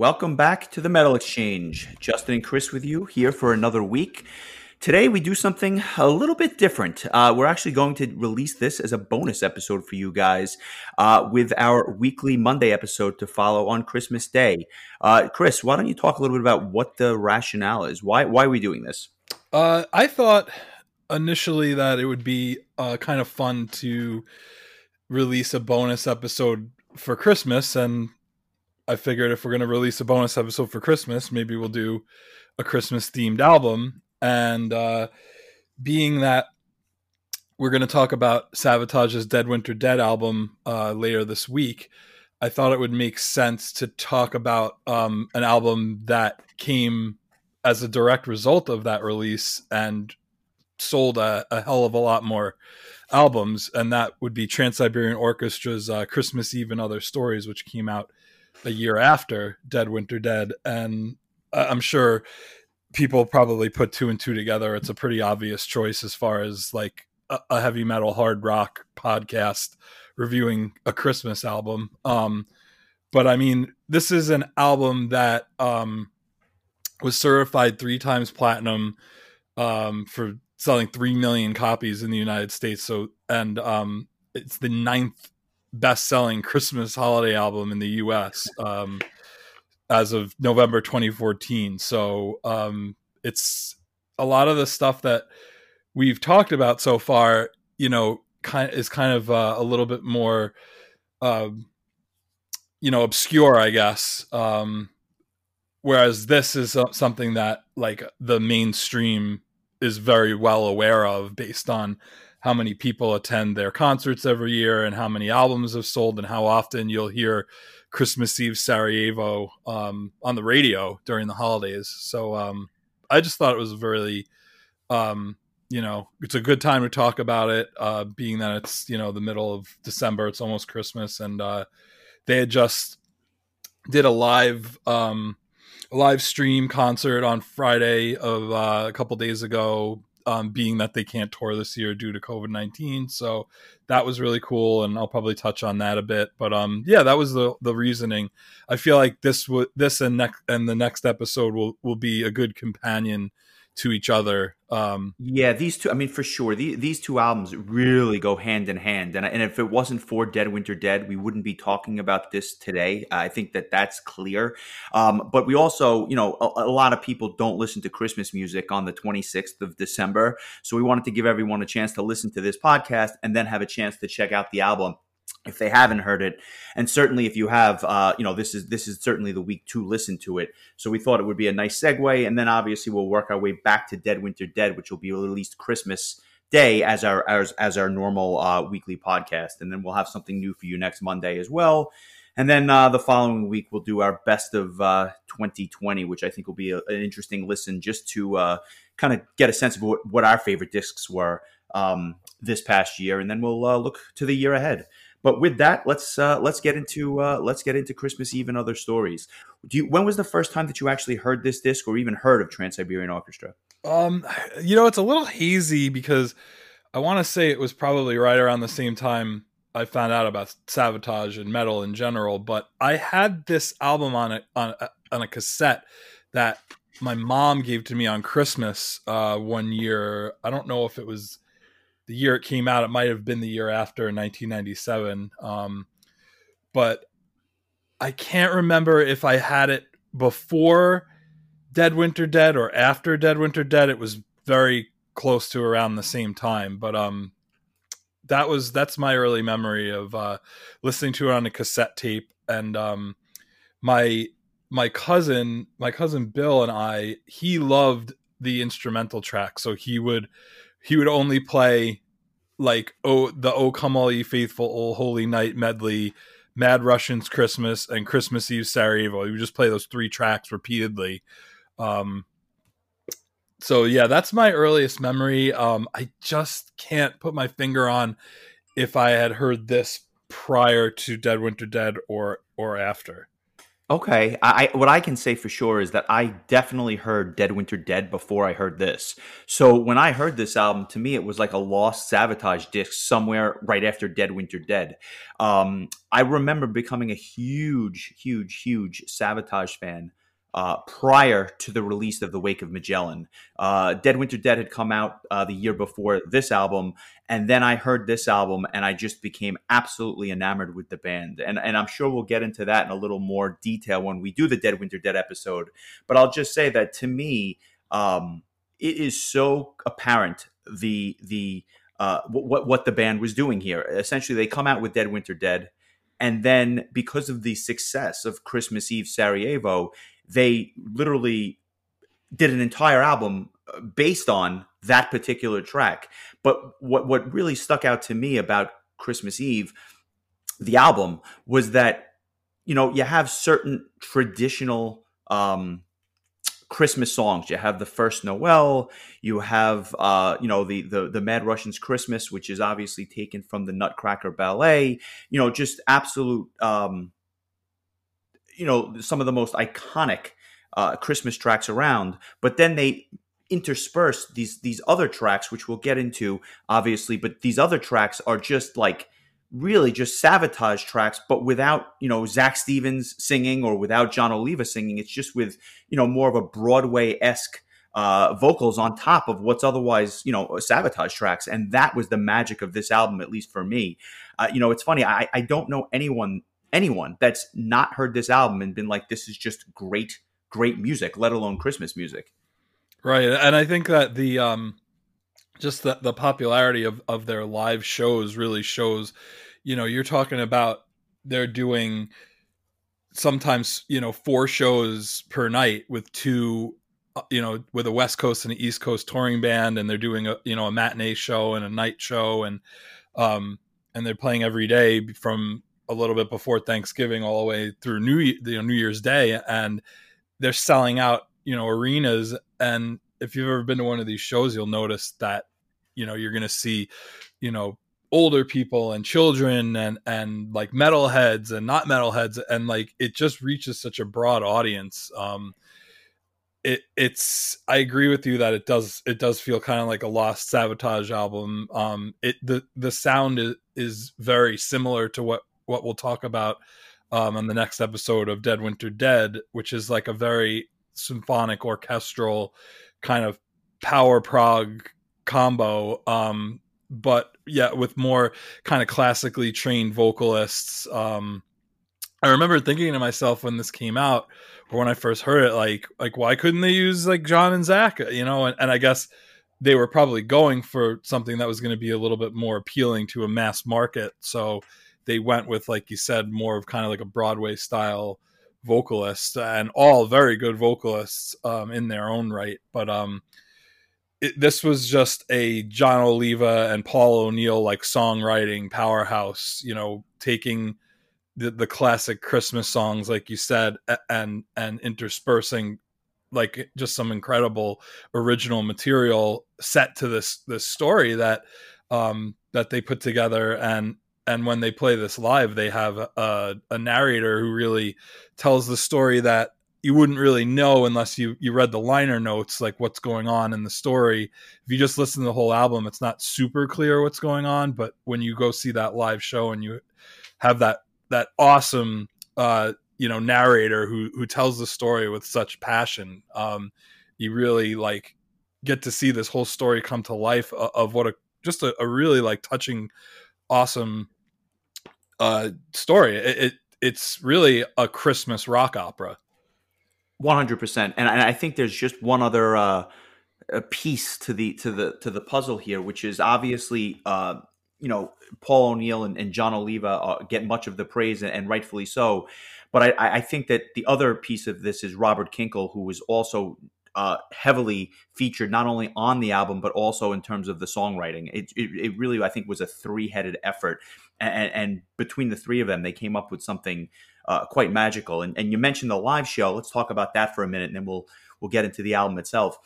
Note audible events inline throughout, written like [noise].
Welcome back to the Metal Exchange. Justin and Chris with you here for another week. Today we do something a little bit different. Uh, we're actually going to release this as a bonus episode for you guys uh, with our weekly Monday episode to follow on Christmas Day. Uh, Chris, why don't you talk a little bit about what the rationale is? Why why are we doing this? Uh, I thought initially that it would be uh, kind of fun to release a bonus episode for Christmas, and I figured if we're going to release a bonus episode for Christmas, maybe we'll do a Christmas themed album. And uh, being that we're going to talk about Savatage's Dead Winter Dead album uh, later this week, I thought it would make sense to talk about um, an album that came as a direct result of that release and sold a, a hell of a lot more albums, and that would be Trans Siberian Orchestra's uh, Christmas Eve and Other Stories, which came out a year after Dead Winter Dead. And I'm sure people probably put two and two together. It's a pretty obvious choice as far as like a, heavy metal hard rock podcast reviewing a Christmas album. Um, but I mean, this is an album that um, was certified three times platinum um, for selling three million copies in the United States. So, and um, it's the ninth best-selling Christmas holiday album in the U.S. Um, as of November 2014. So, um, it's a lot of the stuff that we've talked about so far. You know, kind is kind of uh, a little bit more, um, you know, obscure, I guess. Um, whereas this is something that like the mainstream is very well aware of based on how many people attend their concerts every year and how many albums have sold and how often you'll hear Christmas Eve Sarajevo um, on the radio during the holidays. So um, I just thought it was really, um, you know, it's a good time to talk about it, uh, being that it's you know the middle of December, it's almost Christmas, and uh, they had just did a live um, a live stream concert on Friday of uh, a couple days ago. Um, being that they can't tour this year due to COVID nineteen, so that was really cool, and I'll probably touch on that a bit. But um, yeah, that was the the reasoning. I feel like this would this and next and the next episode will will be a good companion to each other. Um, yeah, these two. I mean, for sure, the, these two albums really go hand in hand. And and if it wasn't for Dead Winter Dead, we wouldn't be talking about this today. I think that that's clear. Um, but we also, you know, a, a, lot of people don't listen to Christmas music on the 26th of December, so we wanted to give everyone a chance to listen to this podcast and then have a chance to check out the album if they haven't heard it. And certainly if you have uh, you know this is this is certainly the week to listen to it. So we thought it would be a nice segue and then obviously we'll work our way back to dead winter dead which will be released christmas day as our as, as our normal uh, weekly podcast. And then we'll have something new for you next monday as well. And then uh, the following week we'll do our best of 2020 uh, which i think will be a, an interesting listen just to uh, kind of get a sense of what, what our favorite discs were um, this past year. And then we'll uh, look to the year ahead but with that, let's uh, let's get into uh, let's get into Christmas Eve and other stories. Do you, when was the first time that you actually heard this disc or even heard of Trans Siberian Orchestra? Um, you know, it's a little hazy because I want to say it was probably right around the same time I found out about Savatage and metal in general. But I had this album on a on a, on a cassette that my mom gave to me on Christmas uh, one year. I don't know if it was the year it came out. It might have been the year after, 1997. Um, but I can't remember if I had it before Dead Winter Dead or after Dead Winter Dead. It was very close to around the same time. But um, that was that's my early memory of uh, listening to it on a cassette tape. And um, my my cousin, my cousin Bill, and I, he loved the instrumental track, so he would he would only play like oh the oh come all ye faithful oh holy night medley mad russians christmas and christmas eve sarajevo. He would just play those three tracks repeatedly. Um so yeah that's my earliest memory. Um i just can't put my finger on if i had heard this prior to dead winter dead or or after Okay, I, what I can say for sure is that I definitely heard Dead Winter Dead before I heard this. So when I heard this album, to me it was like a lost Savatage disc somewhere right after Dead Winter Dead. Um, I remember becoming a huge, huge, huge Savatage fan uh, prior to the release of The Wake of Magellan. Uh, Dead Winter Dead had come out uh, the year before this album, and then I heard this album and I just became absolutely enamored with the band. And, and I'm sure we'll get into that in a little more detail when we do the Dead Winter Dead episode. But I'll just say that to me, um, it is so apparent the the uh, what what the band was doing here. Essentially, they come out with Dead Winter Dead, and then because of the success of Christmas Eve Sarajevo, they literally did an entire album uh, based on that particular track. But what what really stuck out to me about Christmas Eve, the album, was that you know you have certain traditional um, Christmas songs. You have the first Noel. You have uh, you know the, the the Mad Russians Christmas, which is obviously taken from the Nutcracker Ballet. You know, just absolute. Um, you know some of the most iconic uh, Christmas tracks around, but then they intersperse these these other tracks, which we'll get into obviously. But these other tracks are just like really just Savatage tracks, but without you know Zach Stevens singing or without Jon Oliva singing. It's just with you know more of a Broadway esque uh, vocals on top of what's otherwise, you know, Savatage tracks. And that was the magic of this album, at least for me. Uh, you know, it's funny. I, I don't know anyone anyone that's not heard this album and been like, this is just great, great music, let alone Christmas music. Right. And I think that the, um, just the, the popularity of, of their live shows really shows, you know, you're talking about they're doing sometimes, you know, four shows per night with two, uh, you know, with a West Coast and an East Coast touring band, and they're doing a, you know, a matinee show and a night show. And, um, and they're playing every day from a little bit before Thanksgiving all the way through New you know, New Year's Day, and they're selling out you know arenas. And if you've ever been to one of these shows, you'll notice that you know you're going to see you know older people and children and and like metalheads and not metalheads. And like it just reaches such a broad audience. Um it it's i agree with you that it does it does feel kind of like a lost Savatage album. Um it the the sound is is very similar to what what we'll talk about um, on the next episode of Dead Winter Dead, which is like a very symphonic orchestral kind of power prog combo. Um, but yeah, with more kind of classically trained vocalists. Um, I remember thinking to myself when this came out, or when I first heard it, like, like why couldn't they use like John and Zach? You know, and, and I guess they were probably going for something that was going to be a little bit more appealing to a mass market. So they went with, like you said, more of kind of like a Broadway style vocalist, and all very good vocalists um, in their own right. But um, it, this was just a Jon Oliva and Paul O'Neill like songwriting powerhouse. You know, taking the, the classic Christmas songs, like you said, and and interspersing like just some incredible original material set to this this story that um that they put together and and when they play this live they have a, a narrator who really tells the story that you wouldn't really know unless you you read the liner notes like what's going on in the story. If you just listen to the whole album it's not super clear what's going on but when you go see that live show and you have that that awesome uh you know narrator who who tells the story with such passion um you really like get to see this whole story come to life of, of what a just a, a really like touching awesome uh, story. It, it, it's really a Christmas rock opera. One hundred percent, and I think there's just one other uh, piece to the to the to the puzzle here, which is obviously uh, you know Paul O'Neill and, and Jon Oliva uh, get much of the praise, and, and rightfully so. But I, I, think that the other piece of this is Robert Kinkel, who was also uh, heavily featured not only on the album but also in terms of the songwriting. It, it, it really, I think, was a three-headed effort, and, and, between the three of them, they came up with something uh, quite magical. And, and you mentioned the live show. Let's talk about that for a minute, and then we'll we'll get into the album itself.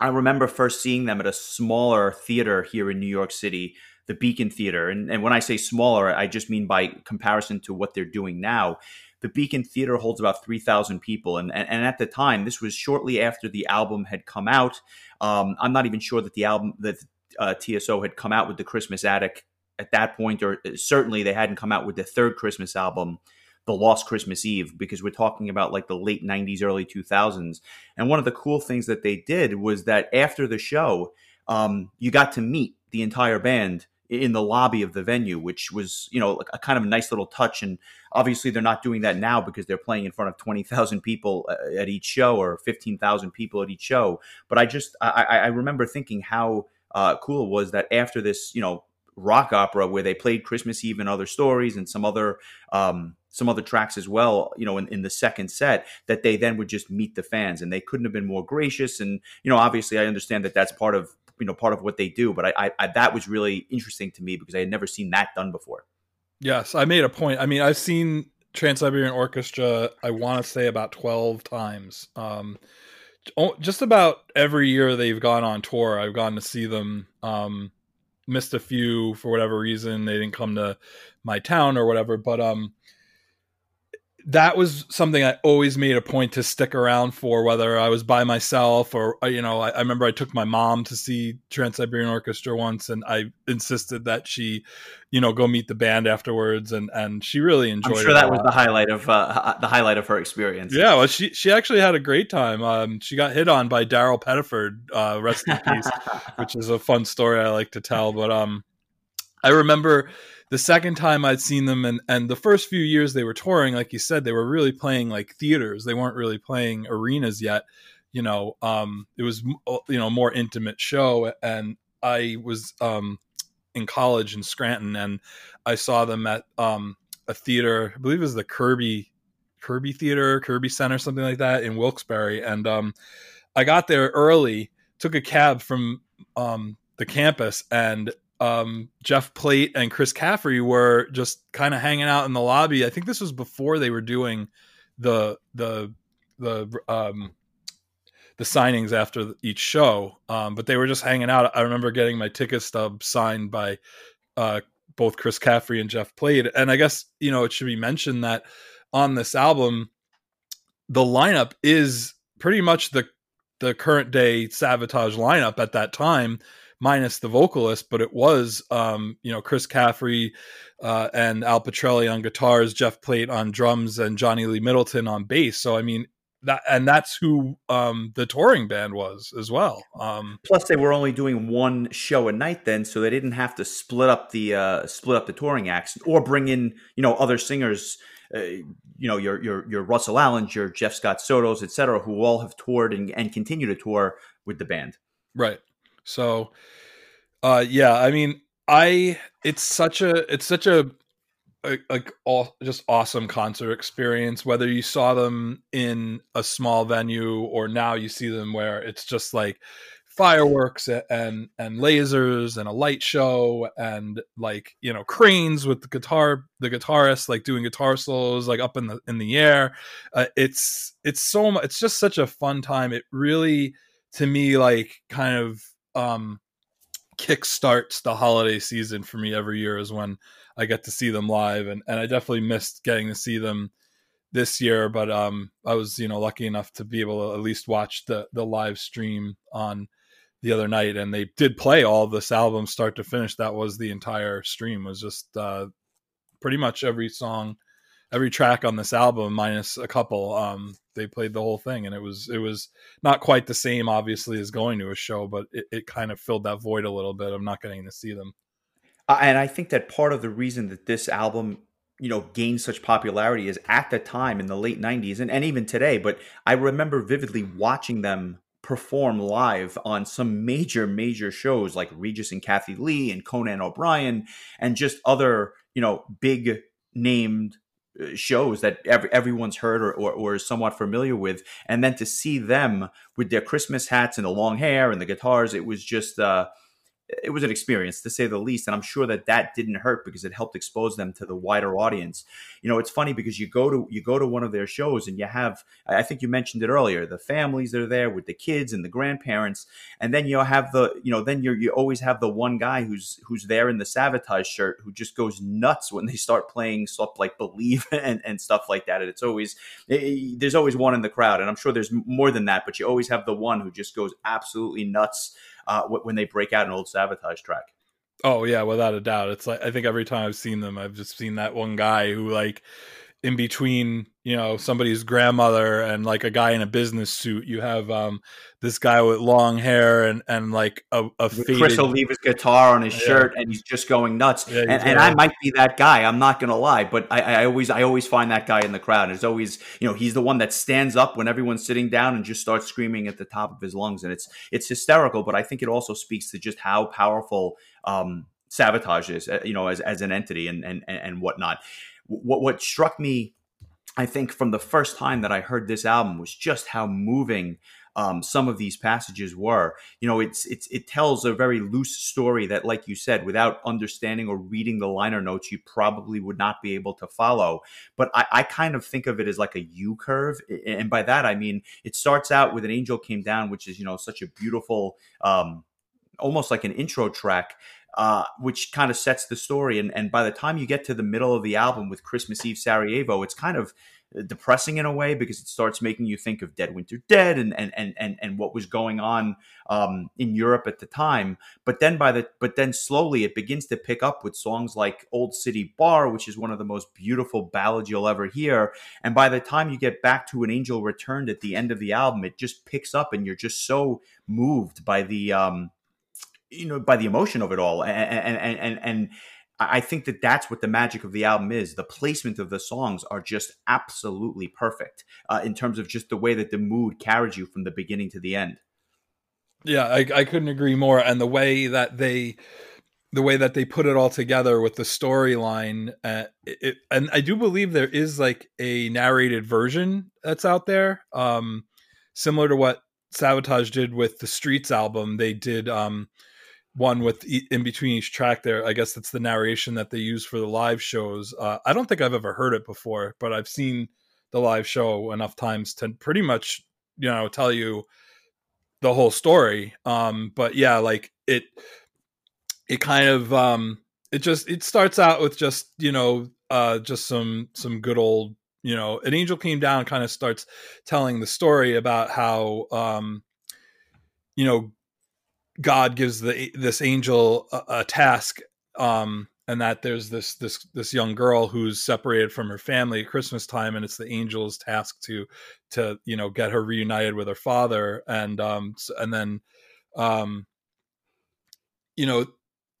I remember first seeing them at a smaller theater here in New York City, the Beacon Theater. And, and when I say smaller, I just mean by comparison to what they're doing now the Beacon Theater holds about 3,000 people. And, and, and, at the time, this was shortly after the album had come out. Um, I'm not even sure that the album, that uh, TSO had come out with the Christmas Attic at that point, or uh, certainly they hadn't come out with the third Christmas album the Lost Christmas Eve because we're talking about like the late 90s, early 2000s. And one of the cool things that they did was that after the show, um, you got to meet the entire band in the lobby of the venue, which was, you know, a kind of a nice little touch. And obviously, they're not doing that now because they're playing in front of 20,000 people uh, at each show or 15,000 people at each show. But I just, I, I remember thinking how uh, cool it was that after this, you know, rock opera where they played Christmas Eve and other stories and some other um, some other tracks as well, you know, in, in the second set, that they then would just meet the fans, and they couldn't have been more gracious. And you know, obviously, I understand that that's part of you know part of what they do, but I, I, I that was really interesting to me because I had never seen that done before. Yes, I made a point. I mean, I've seen Trans Siberian Orchestra. I want to say about twelve times. Um, just about every year they've gone on tour, I've gone to see them. Um, missed a few for whatever reason they didn't come to my town or whatever but um that was something I always made a point to stick around for, whether I was by myself or, uh, you know, I, I remember I took my mom to see Trans Siberian Orchestra once and I insisted that she, you know, go meet the band afterwards. And, and she really enjoyed it. I'm sure that was the highlight of, uh, the highlight of her experience. Yeah. Well, she, she actually had a great time. Um, she got hit on by Daryl Pettiford, uh, rest in peace, [laughs] which is a fun story I like to tell. But, um, I remember the second time I'd seen them and and the first few years they were touring, like you said, they were really playing like theaters. They weren't really playing arenas yet. You know, um, it was uh, you know more intimate show, and I was um, in college in Scranton, and I saw them at um, a theater. I believe it was the Kirby Kirby Theater, Kirby Center, something like that in Wilkes-Barre, and um, I got there early, took a cab from um, the campus, and um, Jeff Plate and Chris Caffrey were just kind of hanging out in the lobby. I think this was before they were doing the the the um, the signings after each show, um, but they were just hanging out. I remember getting my ticket stub signed by uh, both Chris Caffrey and Jeff Plate, and I guess you know it should be mentioned that on this album, the lineup is pretty much the the current day Savatage lineup at that time minus the vocalist, but it was um, you know Chris Caffrey uh, and Al Pitrelli on guitars, Jeff Plate on drums, and Johnny Lee Middleton on bass. So I mean that, and that's who um, the touring band was as well. Um, Plus, they were only doing one show a night then, so they didn't have to split up the uh, split up the touring acts or bring in you know other singers. Uh, you know your your your Russell Allen, your Jeff Scott Sotos, etc., who all have toured and, and continue to tour with the band. Right. So, uh, yeah, I mean, I it's such a it's such a like all just awesome concert experience. Whether you saw them in a small venue or now you see them where it's just like fireworks and and lasers and a light show and like you know cranes with the guitar the guitarist like doing guitar solos like up in the in the air uh, it's it's so much it's just such a fun time it really to me like kind of um kick starts the holiday season for me every year is when I get to see them live and, and I definitely missed getting to see them this year but um I was you know lucky enough to be able to at least watch the the live stream on the other night and they did play all this album start to finish. That was the entire stream was just uh pretty much every song every track on this album minus a couple um they played the whole thing and it was it was not quite the same obviously as going to a show but it, it kind of filled that void a little bit. Of not getting to see them. Uh, and i think that part of the reason that this album you know gained such popularity is at the time in the late 90s and, and even today but i remember vividly watching them perform live on some major major shows like regis and kathie lee and conan o'brien and just other you know big named shows that every, everyone's heard or, or, or, is somewhat familiar with. And then to see them with their christmas hats and the long hair and the guitars it was just uh it was an experience to say the least and i'm sure that that didn't hurt because it helped expose them to the wider audience. You know it's funny because you go to you go to one of their shows and you have i think you mentioned it earlier the families that are there with the kids and the grandparents and then you have the you know then you you always have the one guy who's who's there in the Savatage shirt who just goes nuts when they start playing stuff like believe [laughs] and, and stuff like that and it's always it, there's always one in the crowd and i'm sure there's more than that but you always have the one who just goes absolutely nuts uh, when they break out an old Savatage track. Oh yeah, without a doubt. It's like I think every time I've seen them, I've just seen that one guy who like in between, you know, somebody's grandmother and like a guy in a business suit. You have um this guy with long hair and and like a, a faded... Chris his guitar on his yeah. shirt, and he's just going nuts. Yeah, and, and I might be that guy. I'm not gonna lie, but I, I always I always find that guy in the crowd. There's always you know he's the one that stands up when everyone's sitting down and just starts screaming at the top of his lungs, and it's it's hysterical. But I think it also speaks to just how powerful. Um, Savatage is, uh, you know, as, as an entity and, and, and whatnot. What, what struck me, I think, from the first time that I heard this album was just how moving um, some of these passages were. You know, it's it's it tells a very loose story that, like you said, without understanding or reading the liner notes, you probably would not be able to follow. But I, I kind of think of it as like a U curve, and by that I mean it starts out with an angel came down, which is you know such a beautiful. Um, almost like an intro track uh, which kind of sets the story. And, and by the time you get to the middle of the album with Christmas Eve Sarajevo, it's kind of depressing in a way because it starts making you think of Dead Winter Dead and and and and, and what was going on um, in Europe at the time. But then by the but then slowly it begins to pick up with songs like Old City Bar, which is one of the most beautiful ballads you'll ever hear. And by the time you get back to An Angel Returned at the end of the album, it just picks up and you're just so moved by the um, you know by the emotion of it all and and and and I think that that's what the magic of the album is. The placement of the songs are just absolutely perfect uh, in terms of just the way that the mood carries you from the beginning to the end. Yeah, I, I couldn't agree more. And the way that they, the way that they put it all together with the storyline, uh, and I do believe there is like a narrated version that's out there, um, similar to what Savatage did with the Streets album. They did. Um, one with in between each track there i guess that's the narration that they use for the live shows uh, i don't think i've ever heard it before but i've seen the live show enough times to pretty much you know tell you the whole story um but yeah like it it kind of um it just it starts out with just you know uh just some some good old you know an angel came down kind of starts telling the story about how um you know God gives the this angel a, a task, um, and that there's this this this young girl who's separated from her family at Christmas time, and it's the angel's task to to you know get her reunited with her father, and um, and then um, you know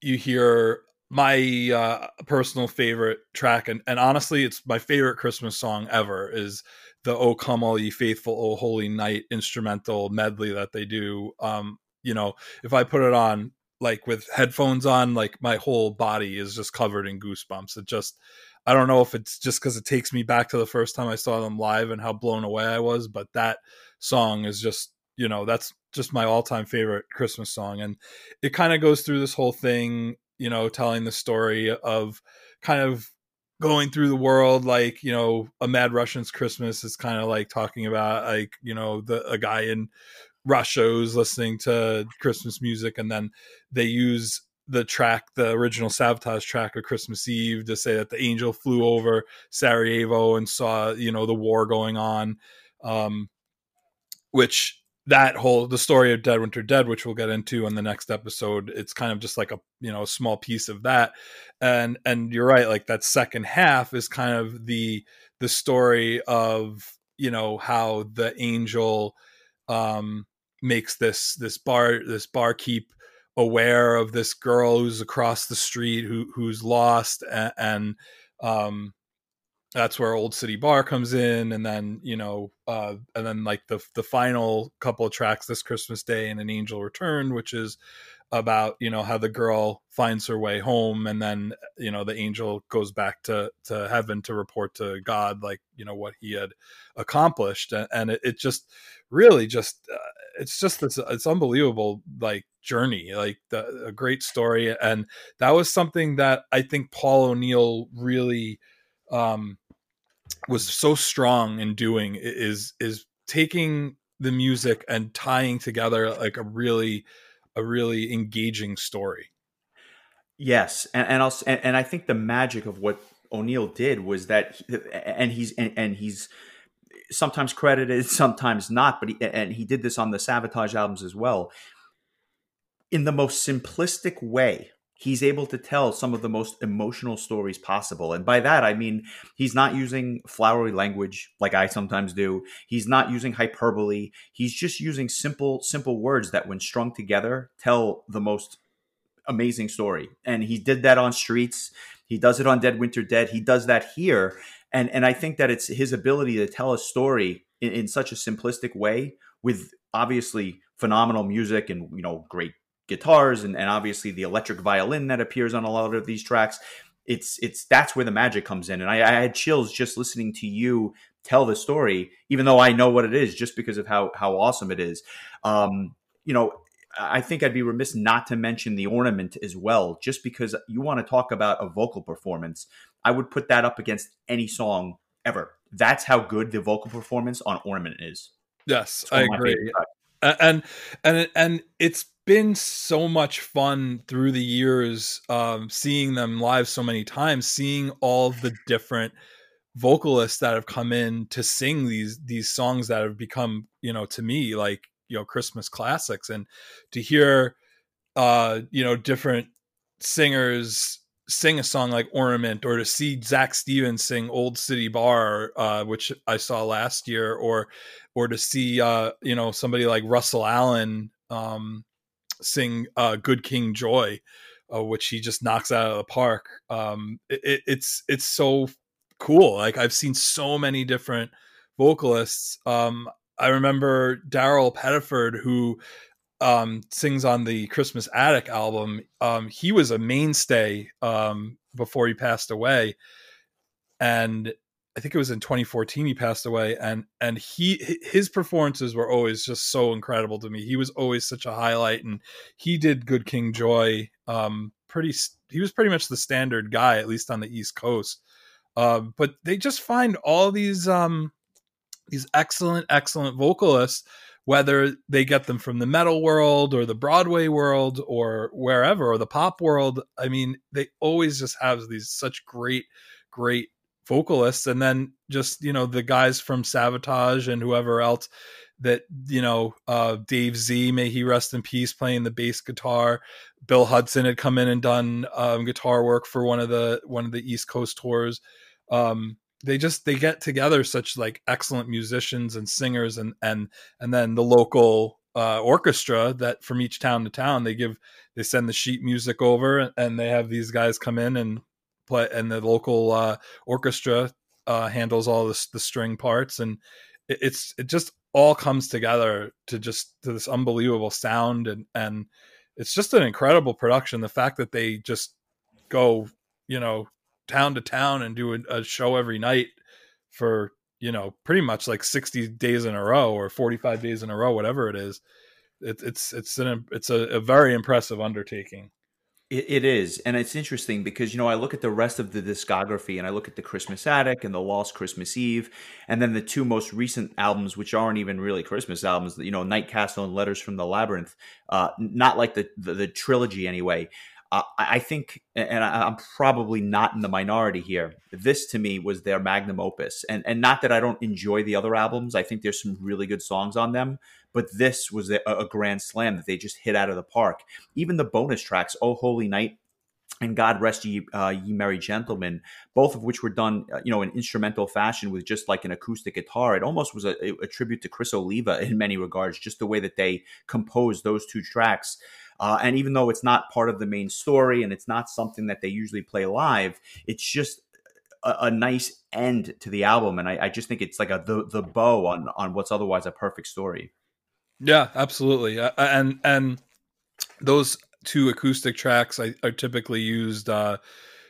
you hear my uh, personal favorite track, and and honestly, it's my favorite Christmas song ever is the "O Come All Ye Faithful, O Holy Night" instrumental medley that they do. Um, you know, if I put it on like with headphones on, like my whole body is just covered in goosebumps. It just, I don't know if it's just because it takes me back to the first time I saw them live and how blown away I was, but that song is just, you know, that's just my all time favorite Christmas song. And it kind of goes through this whole thing, you know, telling the story of kind of going through the world like you know a mad russian's christmas is kind of like talking about like you know the a guy in Who's listening to Christmas music, and then they use the track, the original Savatage track of Christmas Eve, to say that the angel flew over Sarajevo and saw, you know, the war going on. Um, which that whole the story of Dead Winter Dead, which we'll get into in the next episode, it's kind of just like a you know a small piece of that. And and you're right, like that second half is kind of the the story of you know how the angel um makes this this bar this barkeep aware of this girl who's across the street who who's lost and, and um that's where Old City Bar comes in, and then you know, uh, and then like the the final couple of tracks, this Christmas Day and An Angel Returned, which is about you know how the girl finds her way home and then you know the angel goes back to to heaven to report to god like you know what he had accomplished and, and it, it, just really just uh, it's just this it's unbelievable like journey like the, a great story and that was something that i think paul o'neill really um was so strong in doing is is taking the music and tying together like a really a really engaging story. Yes, and, and I'll and, and I think the magic of what O'Neill did was that, and he's and, and, he's sometimes credited, [laughs] sometimes not, but he, and he did this on the Savatage albums as well. In the most simplistic way, he's able to tell some of the most emotional stories possible. And by that, I mean he's not using flowery language like I sometimes do. He's not using hyperbole. He's just using simple, simple words that, when strung together, tell the most amazing story. And he did that on Streets. He does it on Dead Winter Dead. He does that here. And and I think that it's his ability to tell a story in, in such a simplistic way with obviously phenomenal music and you know great guitars and, and obviously the electric violin that appears on a lot of these tracks it's it's that's where the magic comes in. And I, I, had chills just listening to you tell the story even though i know what it is just because of how how awesome it is. Um you know i think i'd be remiss not to mention the ornament as well just because you want to talk about a vocal performance. I would put that up against any song ever. That's how good the vocal performance on ornament is. Yes i agree. and and and it's been so much fun through the years um, seeing them live so many times seeing all the different vocalists that have come in to sing these these songs that have become you know to me like you know christmas classics. And to hear uh you know different singers sing a song like ornament or to see zach stevens sing old city bar uh which i saw last year or or to see uh you know somebody like russell allen um sing uh, "Good King Joy," uh, which he just knocks out of the park. Um, it, it's it's so cool. Like I've seen so many different vocalists. Um, I remember Daryl Pettiford, who um, sings on the Christmas Attic album. Um, he was a mainstay um, before he passed away, and I think it was in 2014 he passed away and and he his performances were always just so incredible to me. He was always such a highlight and he did Good King Joy um pretty he was pretty much the standard guy at least on the East Coast. Uh, but they just find all these um these excellent excellent vocalists whether they get them from the metal world or the Broadway world or wherever or the pop world. I mean, they always just have these such great great vocalists and then just you know the guys from Savatage and whoever else that you know uh, Dave Z may he rest in peace playing the bass guitar. Bill Hudson had come in and done um, guitar work for one of the one of the East Coast tours. Um, they just they get together such like excellent musicians and singers and and and then the local uh, orchestra that from each town to town they give they send the sheet music over and they have these guys come in and play and the local uh, orchestra uh, handles all this, the string parts and it, it's it just all comes together to just to this unbelievable sound and and it's just an incredible production. The fact that they just go you know town to town and do a, a show every night for you know pretty much like 60 days in a row or 45 days in a row whatever it is it, it's it's an it's a, a very impressive undertaking it, it is, and it's interesting because you know I look at the rest of the discography, and I look at the Christmas Attic and the Lost Christmas Eve, and then the two most recent albums, which aren't even really Christmas albums. You know, Night Castle and Letters from the Labyrinth. Uh, not like the, the, the trilogy anyway. I think, and I'm probably not in the minority here. This to me was their magnum opus, and and not that I don't enjoy the other albums. I think there's some really good songs on them, but this was a, a grand slam that they just hit out of the park. Even the bonus tracks, "Oh Holy Night" and God Rest Ye, uh, Ye Merry Gentlemen, both of which were done, uh, you know, in instrumental fashion with just like an acoustic guitar. It almost was a, a, tribute to Chris Oliva in many regards, just the way that they composed those two tracks. Uh, and even though it's not part of the main story and it's not something that they usually play live, it's just a, a nice end to the album, and I, I, just think it's like a the the bow on on what's otherwise a perfect story. Yeah, absolutely, uh, and and those two acoustic tracks I, are typically used. Uh,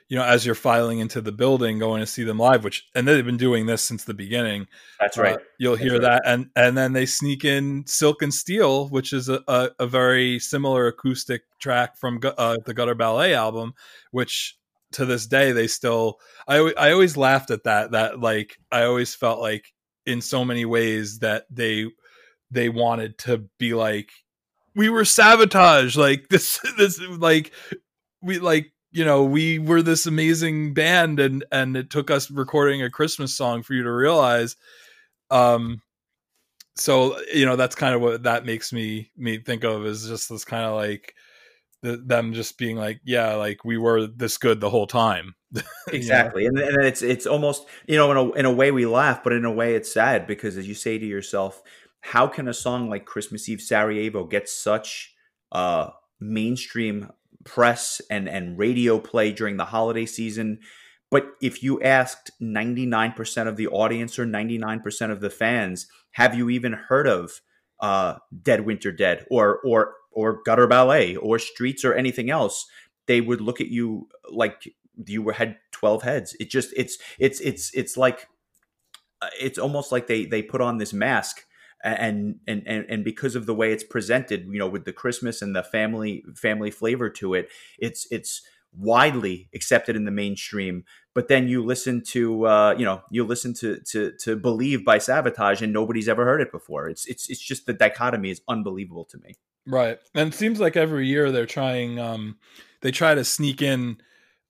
you know, as you're filing into the building, going to see them live, which and they've been doing this since the beginning. That's right. Uh, you'll That's hear right. that, and and then they sneak in "Silk and Steel," which is a, a, a very similar acoustic track from uh, the Gutter Ballet album, which to this day they still. I I always laughed at that. That like I always felt like in so many ways that they they wanted to be like we were Savatage like [laughs] this this like we like you know we were this amazing band and and it took us recording a christmas song for you to realize um so you know that's kind of what that makes me me think of is just this kind of like the, them just being like yeah like we were this good the whole time. [laughs] Exactly and, and it's it's almost you know in a, in a way we laugh but in a way it's sad because as you say to yourself how can a song like christmas eve sarajevo get such uh mainstream press and and radio play during the holiday season. But if you asked 99% of the audience or 99% of the fans, have you even heard of uh, Dead Winter Dead or or or Gutter Ballet or Streets or anything else? They would look at you like you had 12 heads. It just it's it's it's it's like uh, it's almost like they they put on this mask and and and because of the way it's presented, you know, with the Christmas and the family family flavor to it, it's it's widely accepted in the mainstream. But then you listen to uh, you know you listen to to to Believe by Savatage, and nobody's ever heard it before. It's it's it's just the dichotomy is unbelievable to me. Right, and it seems like every year they're trying. Um, they try to sneak in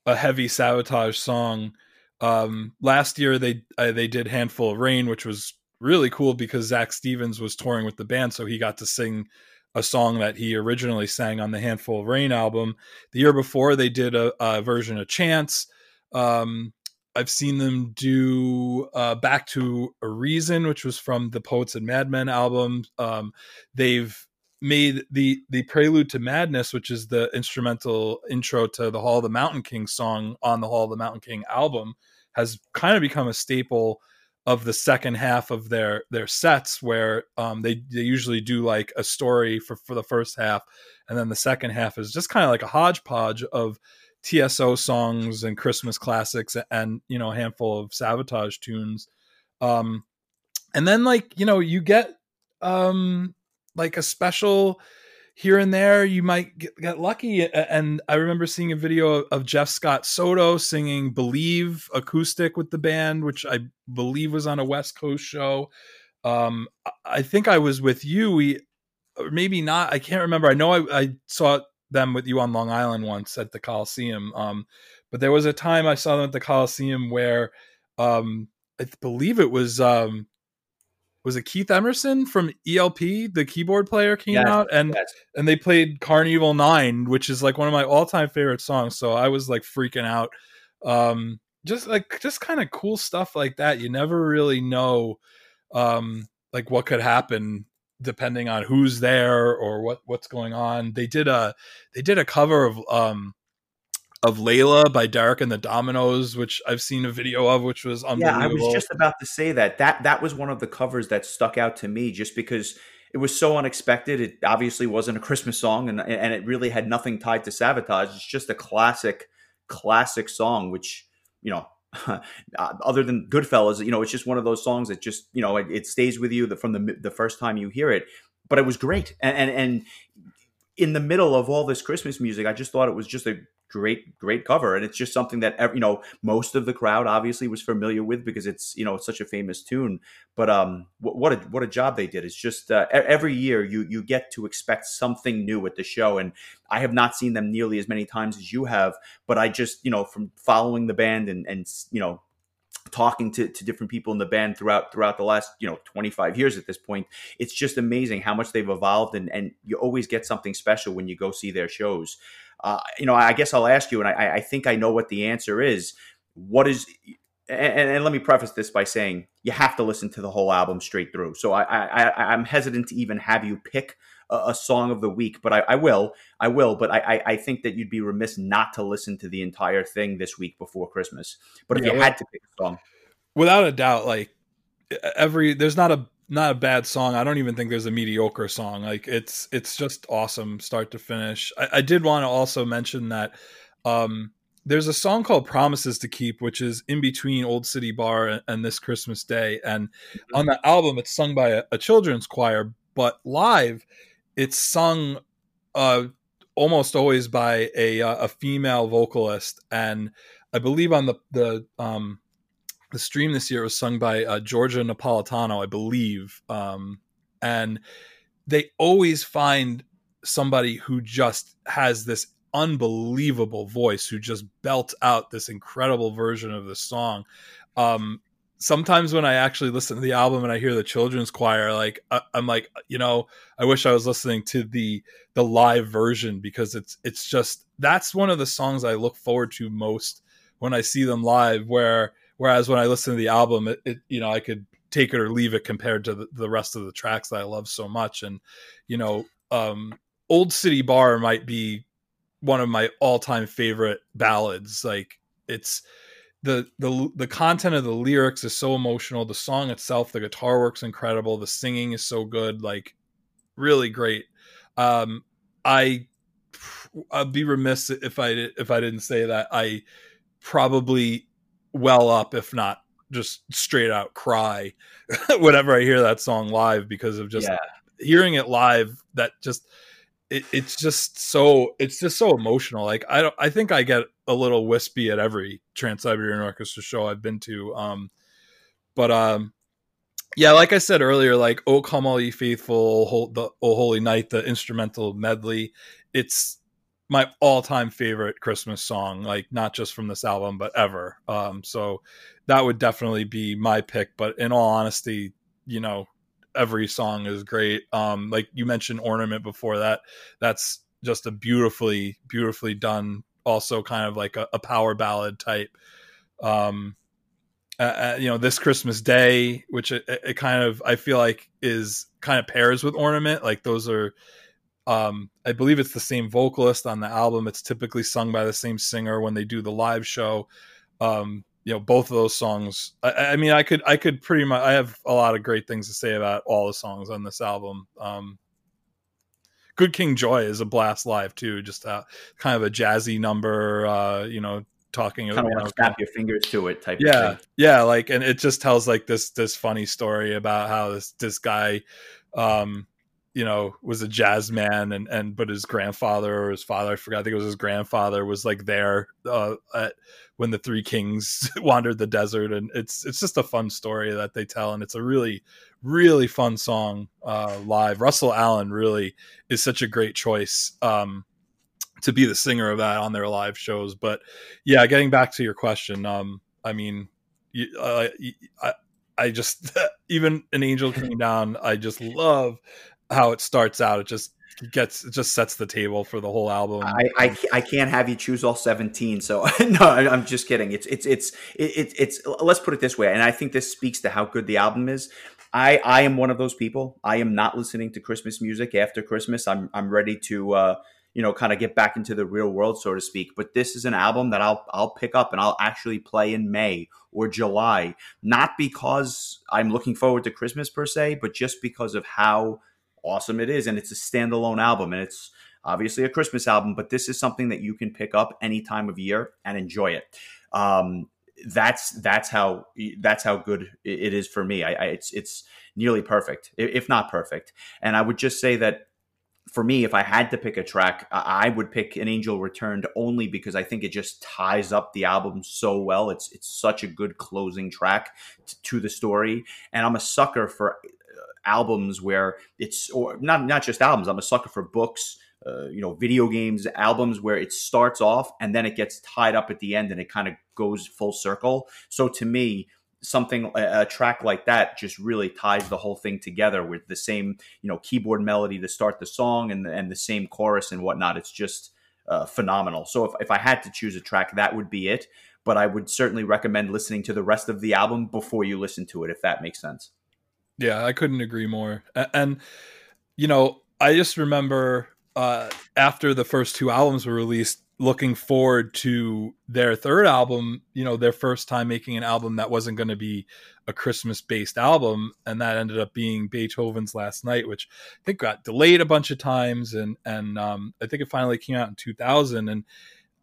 a heavy Savatage song. Um, last year they uh, they did Handful of Rain, which was really cool because Zach Stevens was touring with the band, so he got to sing a song that he originally sang on the Handful of Rain album. The year before, they did a, a version of Chance. Um, I've seen them do uh, Back to a Reason, which was from the Poets and Madmen album. Um, they've made the the Prelude to Madness, which is the instrumental intro to the Hall of the Mountain King song on the Hall of the Mountain King album, has kind of become a staple of the second half of their their sets where um, they they usually do like a story for for the first half. And then the second half is just kind of like a hodgepodge of TSO songs and Christmas classics and you know a handful of Savatage tunes. Um and then like you know you get um like a special here and there you might get, get, lucky and i remember seeing a video of jeff scott soto singing believe acoustic with the band which i believe was on a west coast show. Um, i think i was with you we maybe not i can't remember. I know i, I saw them with you on long island once at the coliseum um, but there was a time i saw them at the coliseum where um, i believe it was um, was it Keith Emerson from ELP, the keyboard player, came yes, out and yes. and they played Karn Evil 9, which is like one of my all time favorite songs. So I was like freaking out. Um, just like just kind of cool stuff like that. You never really know, um, like what could happen depending on who's there or what what's going on. They did a they did a cover of um of Layla by Derek and the Dominos, which I've seen a video of, which was unbelievable. Yeah, I was just about to say that. That that was one of the covers that stuck out to me just because it was so unexpected. It obviously wasn't a Christmas song and and it really had nothing tied to Savatage. It's just a classic, classic song, which, you know, [laughs] uh, other than Goodfellas, you know, it's just one of those songs that just, you know, it, it stays with you from the the first time you hear it. But it was great. And, and and in the middle of all this Christmas music, I just thought it was just a great great cover. And it's just something that you know most of the crowd obviously was familiar with because it's you know it's such a famous tune. But um what a what a job they did. It's just uh, every year you you get to expect something new at the show. And i have not seen them nearly as many times as you have. But i just you know from following the band and and you know talking to, to different people in the band throughout throughout the last you know 25 years at this point it's just amazing how much they've evolved. And and you always get something special when you go see their shows uh, you know, I guess I'll ask you, and I, I think I know what the answer is. What is and, and, let me preface this by saying you have to listen to the whole album straight through. So I, I, I'm hesitant to even have you pick a, a song of the week, but I, I, will, I will. But I, I, think that you'd be remiss not to listen to the entire thing this week before Christmas. But if yeah, you had to pick a song, without a doubt, like every there's not a not a bad song. I don't even think there's a mediocre song. Like it's it's just awesome, start to finish. I, I did want to also mention that. Um, there's a song called Promises to Keep, which is in between Old City Bar and, This Christmas Day. And mm-hmm. on the album, it's sung by a, a, children's choir, but live, it's sung uh, almost always by a, uh, a female vocalist. And I believe on the, the, um, the stream this year was sung by uh, Georgia Napolitano, I believe. Um, and they always find somebody who just has this unbelievable voice who just belts out this incredible version of the song. Um, sometimes when I actually listen to the album and I hear the children's choir, like I, am like, you know, I wish I was listening to the the live version because it's it's just that's one of the songs I look forward to most when I see them live. Where whereas when I listen to the album, it, it you know I could take it or leave it compared to the, the rest of the tracks that I love so much, and you know, um, Old City Bar might be one of my all-time favorite ballads. Like it's the the the content of the lyrics is so emotional. The song itself the guitar work's incredible. The singing is so good. Like really great. Um i i'd be remiss if i if i didn't say that i probably well up if not just straight out cry [laughs] whenever i hear that song live because of just yeah. hearing it live that just it, it's just so it's just so emotional. Like I don't I think I get a little wispy at every Trans Siberian Orchestra show I've been to. Um, but um, yeah, like I said earlier, like "Oh Come All Ye Faithful," the "Oh Holy Night," the instrumental medley. It's my all-time favorite Christmas song, like not just from this album, but ever. Um, so that would definitely be my pick. But in all honesty, you know, every song is great. Um, like you mentioned, ornament before that. That's just a beautifully, beautifully done. Also, kind of like a, a power ballad type. Um, uh, you know, this Christmas Day, which it, it, kind of I feel like is kind of pairs with ornament. Like those are, um, I believe it's the same vocalist on the album. It's typically sung by the same singer when they do the live show. Um, you know both of those songs I, I, mean i could i could pretty much i have a lot of great things to say about all the songs on this album um good king joy is a blast live too just uh, kind of a jazzy number uh you know talking kind of want snap your fingers to it type yeah yeah like and it just tells like this this funny story about how this this guy um you know was a jazz man and and but his grandfather or his father i forgot i think it was his grandfather was like there uh, at, when the three kings [laughs] wandered the desert. And it's it's just a fun story that they tell. And it's a really really fun song uh, live. Russell allen really is such a great choice um, to be the singer of that on their live shows. But yeah getting back to your question um, i mean you, uh, I, I just [laughs] even an angel came down i just love how it starts out. It just gets it just sets the table for the whole album. I, I, I can't have you choose all seventeen. So [laughs] no, I'm just kidding. It's it's it's it's it's let's put it this way, and I think this speaks to how good the album is. I I am one of those people. I am not listening to Christmas music after Christmas. I'm I'm ready to. Uh, you know, kind of get back into the real world, so to speak. But this is an album that I'll I'll pick up and I'll actually play in May or July, not because I'm looking forward to Christmas per se, but just because of how awesome it is. And it's a standalone album and it's obviously a Christmas album, but this is something that you can pick up any time of year and enjoy it. Um, that's that's how that's how good it is for me. I, I, it's it's nearly perfect, if not perfect. And I would just say that for me, if I had to pick a track, I would pick "An Angel Returned" only because I think it just ties up the album so well. It's it's such a good closing track to the story, and I'm a sucker for albums where it's or not not just albums. I'm a sucker for books, uh, you know, video games, albums where it starts off and then it gets tied up at the end and it kind of goes full circle. So to me, something a, track like that just really ties the whole thing together with the same you know keyboard melody to start the song and the, and the same chorus and whatnot. It's just uh, phenomenal. So if, if I had to choose a track, that would be it. but I would certainly recommend listening to the rest of the album before you listen to it, if that makes sense. Yeah, I couldn't agree more. And, you know, I just remember uh, after the first two albums were released, looking forward to their third album, you know, their first time making an album that wasn't going to be a Christmas based album. And that ended up being Beethoven's Last Night, which I think got delayed a bunch of times. And, and um, I think it finally came out in 2000. And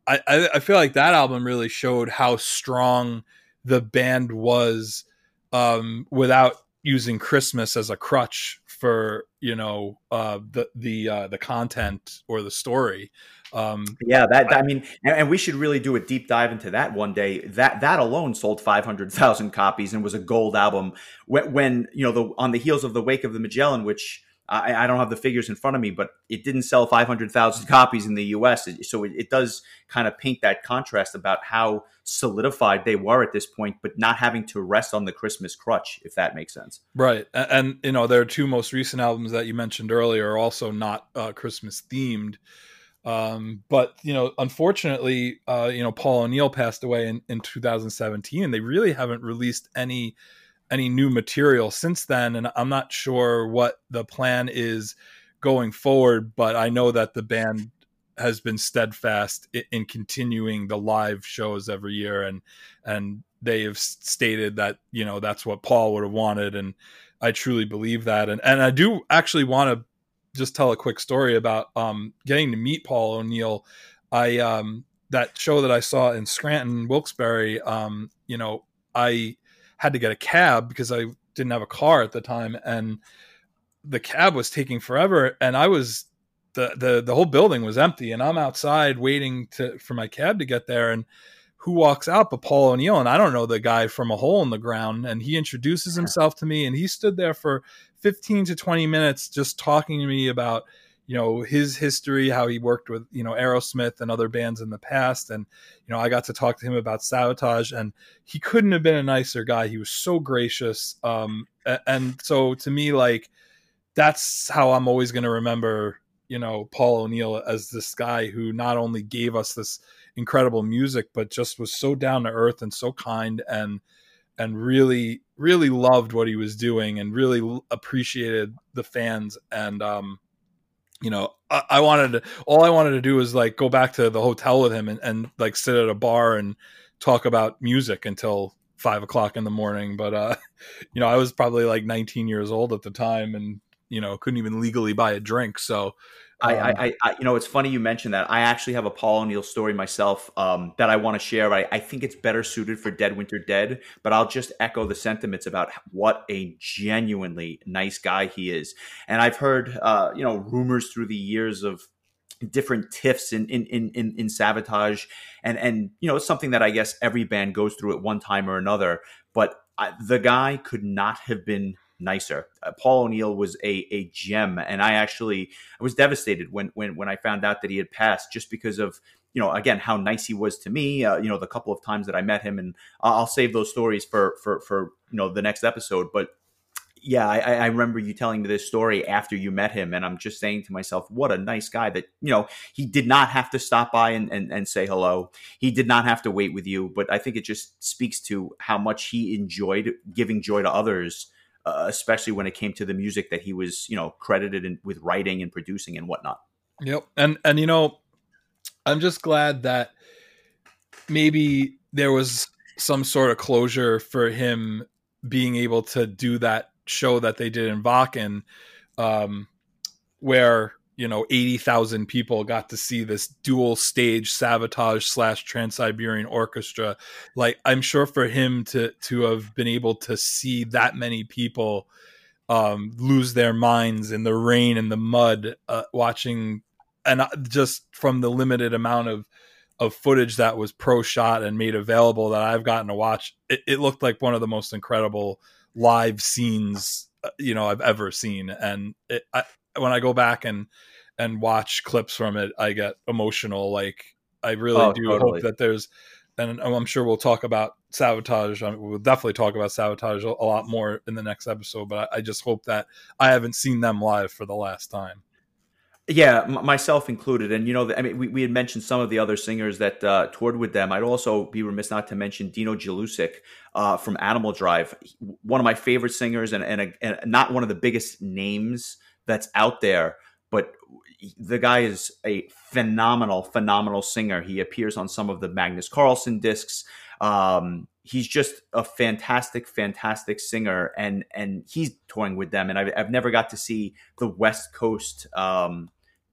I, I, I feel like that album really showed how strong the band was um, without using Christmas as a crutch for you know uh, the the uh, the content or the story. Um, yeah, that I mean, and, and, we should really do a deep dive into that one day. That that alone sold five hundred thousand copies and was a gold album. When, when, you know the on the heels of the Wake of the Magellan, which I, I don't have the figures in front of me, but it didn't sell 500,000 copies in the US. So it, it does kind of paint that contrast about how solidified they were at this point, but not having to rest on the Christmas crutch, if that makes sense. Right. And, and you know, their two most recent albums that you mentioned earlier are also not uh, Christmas themed. Um, but you know, unfortunately, uh, you know, Paul O'Neill passed away in, in 2017, and they really haven't released any any new material since then and i'm not sure what the plan is going forward but i know that the band has been steadfast in continuing the live shows every year and and they have stated that you know that's what paul would have wanted and i truly believe that and and i do actually want to just tell a quick story about um getting to meet paul o'neill. I um that show that i saw in scranton wilkes-barre um you know i had to get a cab because I didn't have a car at the time, and the cab was taking forever, and I was the the the whole building was empty, and I'm outside waiting to for my cab to get there, and who walks out but Paul O'Neill, and I don't know the guy from a hole in the ground, and he introduces himself to me, and he stood there for 15 to 20 minutes just talking to me about you know his history how he worked with you know aerosmith and other bands in the past. And you know i got to talk to him about Savatage and he couldn't have been a nicer guy. He was so gracious. Um and so to me like that's how i'm always going to remember you know paul o'neill as this guy who not only gave us this incredible music but just was so down to earth and so kind and and really really loved what he was doing and really appreciated the fans. And um you know, I, I, wanted to, all I wanted to do was like go back to the hotel with him and, and like sit at a bar and talk about music until five o'clock in the morning. But, uh, [laughs] you know, I was probably like 19 years old at the time and, you know, couldn't even legally buy a drink. So I, um, I, I, you know, it's funny you mentioned that. I actually have a Paul O'Neill story myself um, that I want to share. I, I think it's better suited for Dead Winter Dead, but I'll just echo the sentiments about what a genuinely nice guy he is. And I've heard, uh, you know, rumors through the years of different tiffs in in in in, in Savatage, and and you know, it's something that I guess every band goes through at one time or another. But I, the guy could not have been nicer. Uh, Paul O'Neill was a a gem, and I actually I was devastated when when when I found out that he had passed, just because of you know again how nice he was to me. Uh, you know the couple of times that I met him, and I'll save those stories for for for you know the next episode, but yeah, I, I, remember you telling me this story after you met him, and I'm just saying to myself, what a nice guy that, you know, he did not have to stop by and, and, and say hello. He did not have to wait with you, but I think it just speaks to how much he enjoyed giving joy to others uh, especially when it came to the music that he was, you know, credited in, with writing and producing and whatnot. Yep, and and you know, I'm just glad that maybe there was some sort of closure for him being able to do that show that they did in Wacken, um, where you know 80,000 people got to see this dual stage Savatage slash Trans Siberian Orchestra. Like I'm sure for him to to have been able to see that many people um, lose their minds in the rain and the mud, uh, watching, and uh, just from the limited amount of of footage that was pro shot and made available that I've gotten to watch, it, it looked like one of the most incredible live scenes uh, you know I've ever seen. And it, I, when I go back and and watch clips from it, I get emotional. Like I really oh, do totally. hope that there's, and I'm sure we'll talk about Savatage. We'll definitely talk about Savatage a lot more in the next episode. But I, just hope that I haven't seen them live for the last time. Yeah, m- myself included. And, you know, I mean, we, we had mentioned some of the other singers that uh, toured with them. I'd also be remiss not to mention Dino Jelusic uh, from Animal Drive, one of my favorite singers and, and, a, and not one of the biggest names that's out there, but the guy is a phenomenal, phenomenal singer. He appears on some of the Magnus Karlsson discs. Um, he's just a fantastic, fantastic singer, and and he's touring with them. And I've, I've never got to see the West Coast um,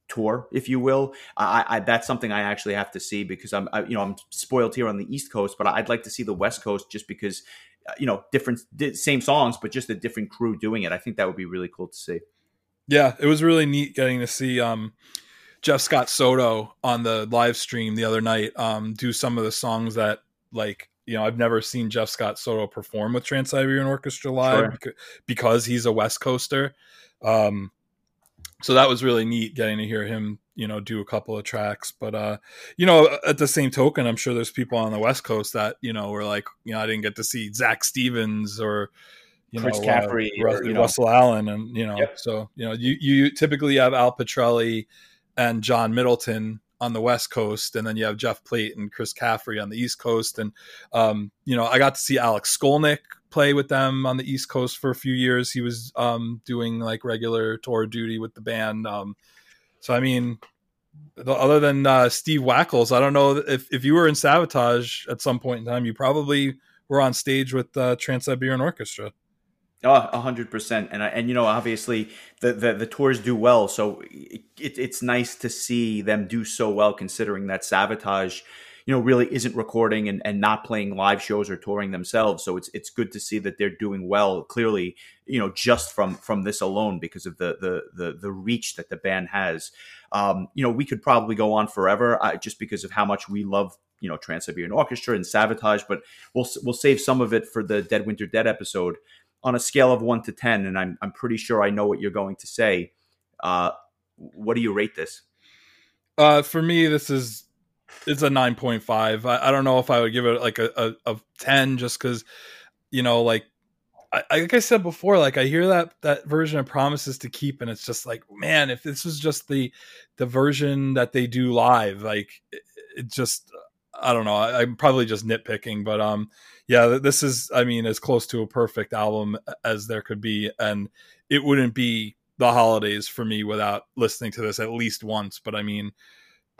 tour, if you will. I, I, that's something I actually have to see because I'm I, you know I'm spoiled here on the East Coast, but I'd like to see the West Coast just because uh, you know different same songs, but just a different crew doing it. I think that would be really cool to see. Yeah, it was really neat getting to see um, Jeff Scott Soto on the live stream the other night um, do some of the songs that like you know I've never seen Jeff Scott Soto perform with Trans Siberian Orchestra live sure. because he's a West Coaster. Um, so that was really neat getting to hear him you know do a couple of tracks but uh you know at the same token i'm sure there's people on the west coast that you know were like you know i didn't get to see zak stevens or you Chris know, Caffrey, uh, or, you Russell know. Allen, and you know, yep. so you know, you you typically have Al Pitrelli and John Middleton on the West Coast, and then you have Jeff Plate and Chris Caffrey on the East Coast, and um, you know, I got to see Alex Skolnick play with them on the East Coast for a few years. He was um, doing like regular tour duty with the band. Um, so I mean, other than uh, Steve Wacholz, I don't know if if you were in Savatage at some point in time, you probably were on stage with uh, Trans Siberian Orchestra. Oh, hundred percent, and and you know, obviously the, the, the tours do well, so it, it's nice to see them do so well, considering that Savatage, you know, really isn't recording and, and not playing live shows or touring themselves. So it's it's good to see that they're doing well. Clearly, you know, just from from this alone, because of the the the, the reach that the band has. Um, you know, we could probably go on forever, uh, just because of how much we love you know Trans Siberian Orchestra and Savatage, but we'll we'll save some of it for the Dead Winter Dead episode on a scale of one to 10, and I'm, I'm pretty sure I know what you're going to say. Uh, what do you rate this? Uh, for me, this is it's a 9.5. I, I don't know if I would give it like a, a, a 10 just because, you know, like I, like I said before, like I hear that that version of Promises to Keep, and it's just like, man, if this was just the the version that they do live, like it, it just I don't know. I, am probably just nitpicking, but um, yeah, this is I mean as close to a perfect album as there could be, and it wouldn't be the holidays for me without listening to this at least once. But I mean,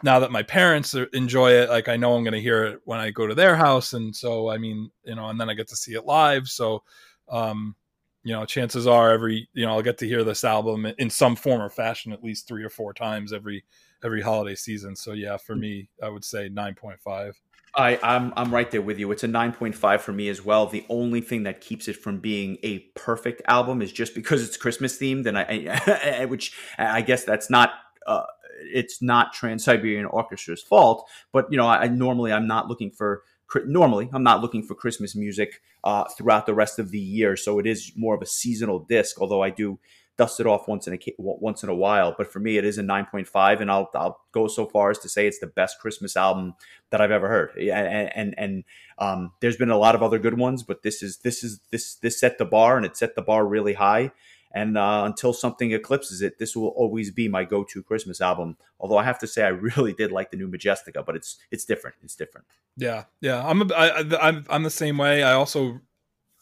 now that my parents enjoy it, like I know I'm going to hear it when I go to their house, and so I mean, you know, and then I get to see it live, so um, you know, chances are every you know I'll get to hear this album in some form or fashion at least three or four times every every holiday season. So yeah, for me, I would say nine point five. I, I'm I'm right there with you. It's a 9.5 for me as well. The only thing that keeps it from being a perfect album is just because it's Christmas themed, and I, I [laughs] which I guess that's not uh, it's not Trans Siberian Orchestra's fault. But you know, I, normally I'm not looking for normally I'm not looking for Christmas music uh, throughout the rest of the year, so it is more of a seasonal disc. Although I do dust it off once in a once in a while. But for me, it is a 9.5, and I'll I'll go so far as to say it's the best Christmas album that I've ever heard. And and and um, there's been a lot of other good ones, but this is this is this this set the bar, and it set the bar really high. And uh, until something eclipses it, this will always be my go-to Christmas album. Although I have to say, I really did like the new Majestica, but it's it's different. It's different. Yeah, yeah. I'm a, I, I'm I'm the same way. I also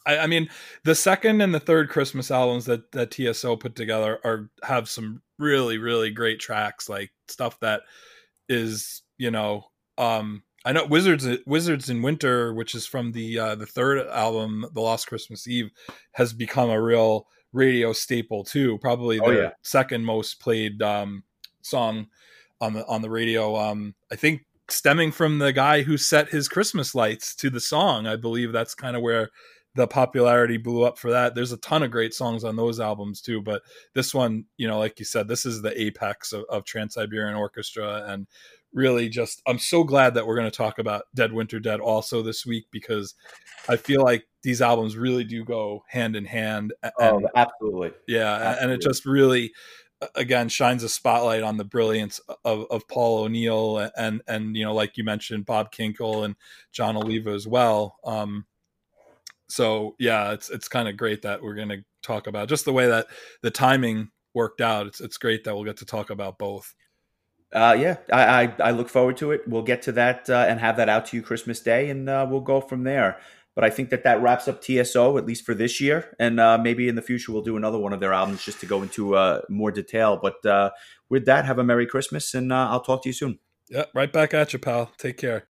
I, I, mean, the second and the third Christmas albums that that TSO put together are have some really really great tracks, like stuff that is you know, um, I know Wizards Wizards in Winter, which is from the uh, the third album, The Lost Christmas Eve, has become a real radio staple too. Probably oh, the yeah. second most played um, song on the on the radio. Um, I think stemming from the guy who set his Christmas lights to the song. I believe that's kind of where the popularity blew up for that. There's a ton of great songs on those albums too, but this one, you know, like you said, this is the apex of, of Trans Siberian Orchestra, and really just I'm so glad that we're going to talk about Dead Winter Dead also this week because I feel like these albums really do go hand in hand. And, oh, absolutely. Yeah, absolutely. and it just really again shines a spotlight on the brilliance of, of Paul O'Neill and and you know like you mentioned Bob Kinkel and Jon Oliva as well. Um, so yeah, it's it's kind of great that we're going to talk about just the way that the timing worked out. It's it's great that we'll get to talk about both. Uh, yeah, I, I, I look forward to it. We'll get to that uh, and have that out to you Christmas Day, and uh, we'll go from there. But I think that that wraps up TSO at least for this year, and uh, maybe in the future we'll do another one of their albums just to go into uh, more detail. But uh, with that, have a Merry Christmas, and I'll talk to you soon. Yeah, right back at you, pal. Take care.